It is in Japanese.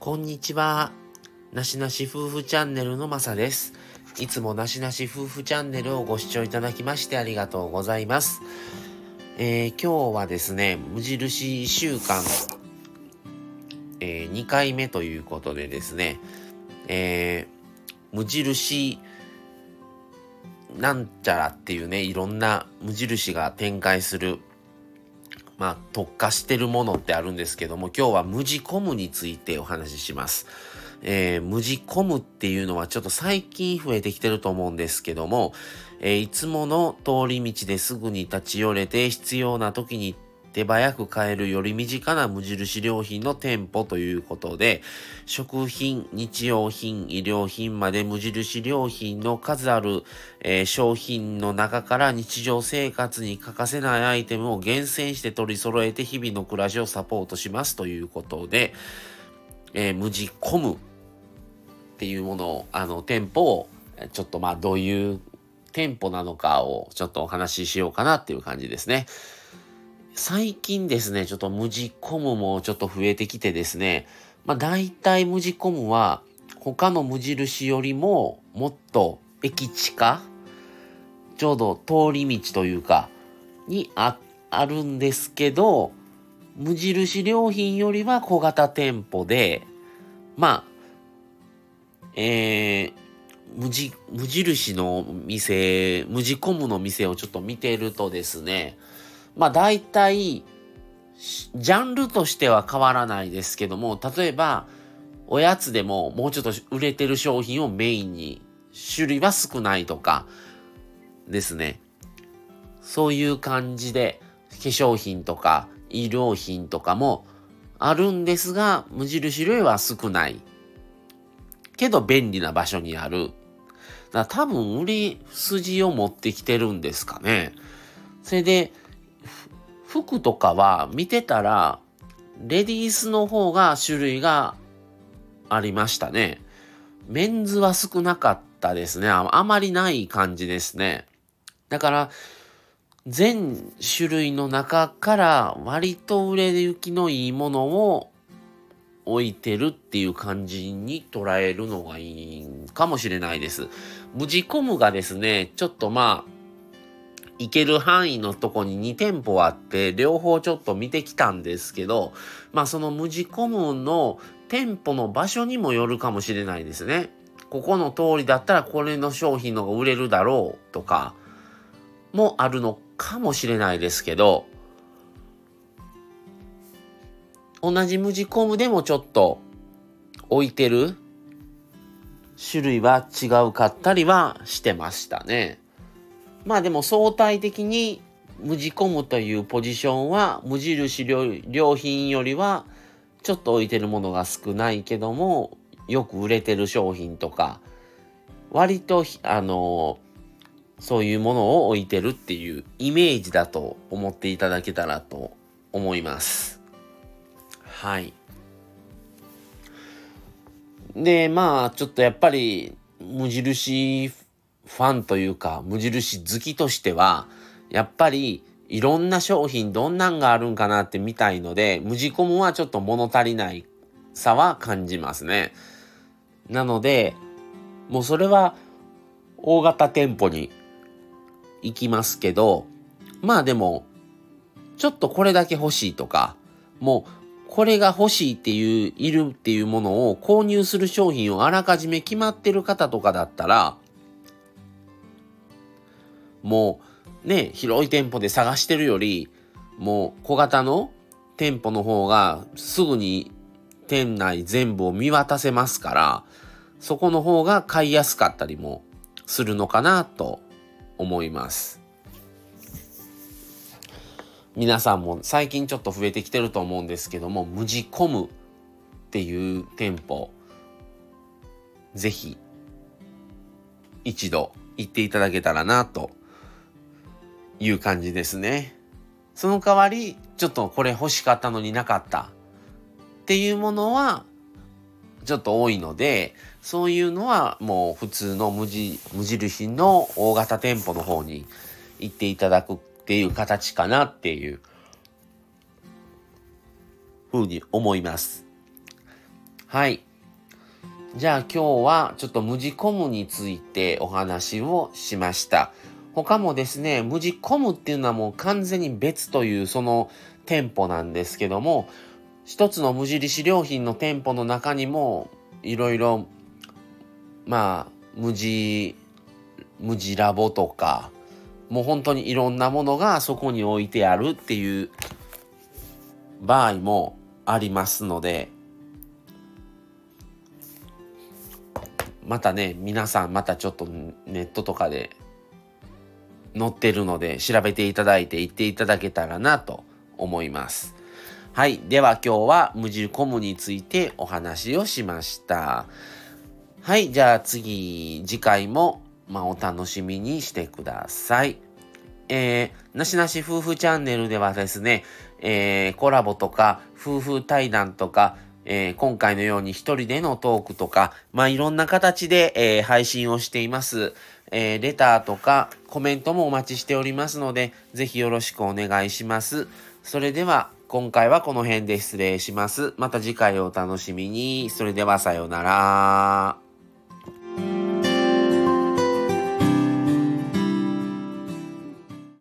こんにちは。なしなし夫婦チャンネルのまさです。いつもなしなし夫婦チャンネルをご視聴いただきましてありがとうございます。えー、今日はですね、無印1週間、えー、2回目ということでですね、えー、無印なんちゃらっていうね、いろんな無印が展開するまあ、特化してるものってあるんですけども、今日は無地コムについてお話しします。えー、無地コムっていうのはちょっと最近増えてきてると思うんですけども、えー、いつもの通り道ですぐに立ち寄れて必要な時に手早く買えるより身近な無印良品の店舗ということで、食品、日用品、医療品まで無印良品の数ある、えー、商品の中から日常生活に欠かせないアイテムを厳選して取り揃えて日々の暮らしをサポートしますということで、えー、無地コムっていうものを、あの、店舗を、ちょっとまあどういう店舗なのかをちょっとお話ししようかなっていう感じですね。最近ですね、ちょっと無地コムもちょっと増えてきてですね、まあ大体無地コムは他の無印よりももっと駅地下ちょうど通り道というか、にあ、あるんですけど、無印良品よりは小型店舗で、まあ、えー、無、無印の店、無地コムの店をちょっと見てるとですね、まあ大体、ジャンルとしては変わらないですけども、例えば、おやつでももうちょっと売れてる商品をメインに、種類は少ないとか、ですね。そういう感じで、化粧品とか医療品とかもあるんですが、無印類は少ない。けど便利な場所にある。だ多分売り筋を持ってきてるんですかね。それで、服とかは見てたら、レディースの方が種類がありましたね。メンズは少なかったですね。あまりない感じですね。だから、全種類の中から割と売れ行きのいいものを置いてるっていう感じに捉えるのがいいかもしれないです。無地コムがですね、ちょっとまあ、行ける範囲のとこに2店舗あって、両方ちょっと見てきたんですけど、まあその無地コムの店舗の場所にもよるかもしれないですね。ここの通りだったらこれの商品のが売れるだろうとか、もあるのかもしれないですけど、同じ無地コムでもちょっと置いてる種類は違うかったりはしてましたね。まあでも相対的に無地コムというポジションは無印良品よりはちょっと置いてるものが少ないけどもよく売れてる商品とか割とあのそういうものを置いてるっていうイメージだと思っていただけたらと思います。はい。で、まあ、ちょっとやっぱり無印ファンというか、無印好きとしては、やっぱりいろんな商品どんなんがあるんかなって見たいので、無地コムはちょっと物足りないさは感じますね。なので、もうそれは大型店舗に行きますけど、まあでも、ちょっとこれだけ欲しいとか、もうこれが欲しいっていう、いるっていうものを購入する商品をあらかじめ決まってる方とかだったら、もうね、広い店舗で探してるより、もう小型の店舗の方がすぐに店内全部を見渡せますから、そこの方が買いやすかったりもするのかなと思います。皆さんも最近ちょっと増えてきてると思うんですけども、無地コムっていう店舗、ぜひ一度行っていただけたらなという感じですね。その代わり、ちょっとこれ欲しかったのになかったっていうものは、ちょっと多いので、そういうのはもう普通の無無印の大型店舗の方に行っていただくっていう形かなっていうふうに思います。はい。じゃあ今日はちょっと無地コムについてお話をしました。他もですね、無地コムっていうのはもう完全に別というその店舗なんですけども、一つの無印良品の店舗の中にもいろいろまあ無地無地ラボとかもう本当にいろんなものがそこに置いてあるっていう場合もありますのでまたね皆さんまたちょっとネットとかで載ってるので調べていただいて行っていただけたらなと思います。はい。では今日は無印コムについてお話をしました。はい。じゃあ次、次回も、まあ、お楽しみにしてください。えー、なしなし夫婦チャンネルではですね、えー、コラボとか、夫婦対談とか、えー、今回のように一人でのトークとか、まあ、いろんな形で、えー、配信をしています。えー、レターとかコメントもお待ちしておりますので、ぜひよろしくお願いします。それでは、今回はこの辺で失礼します。また次回をお楽しみに。それではさようなら。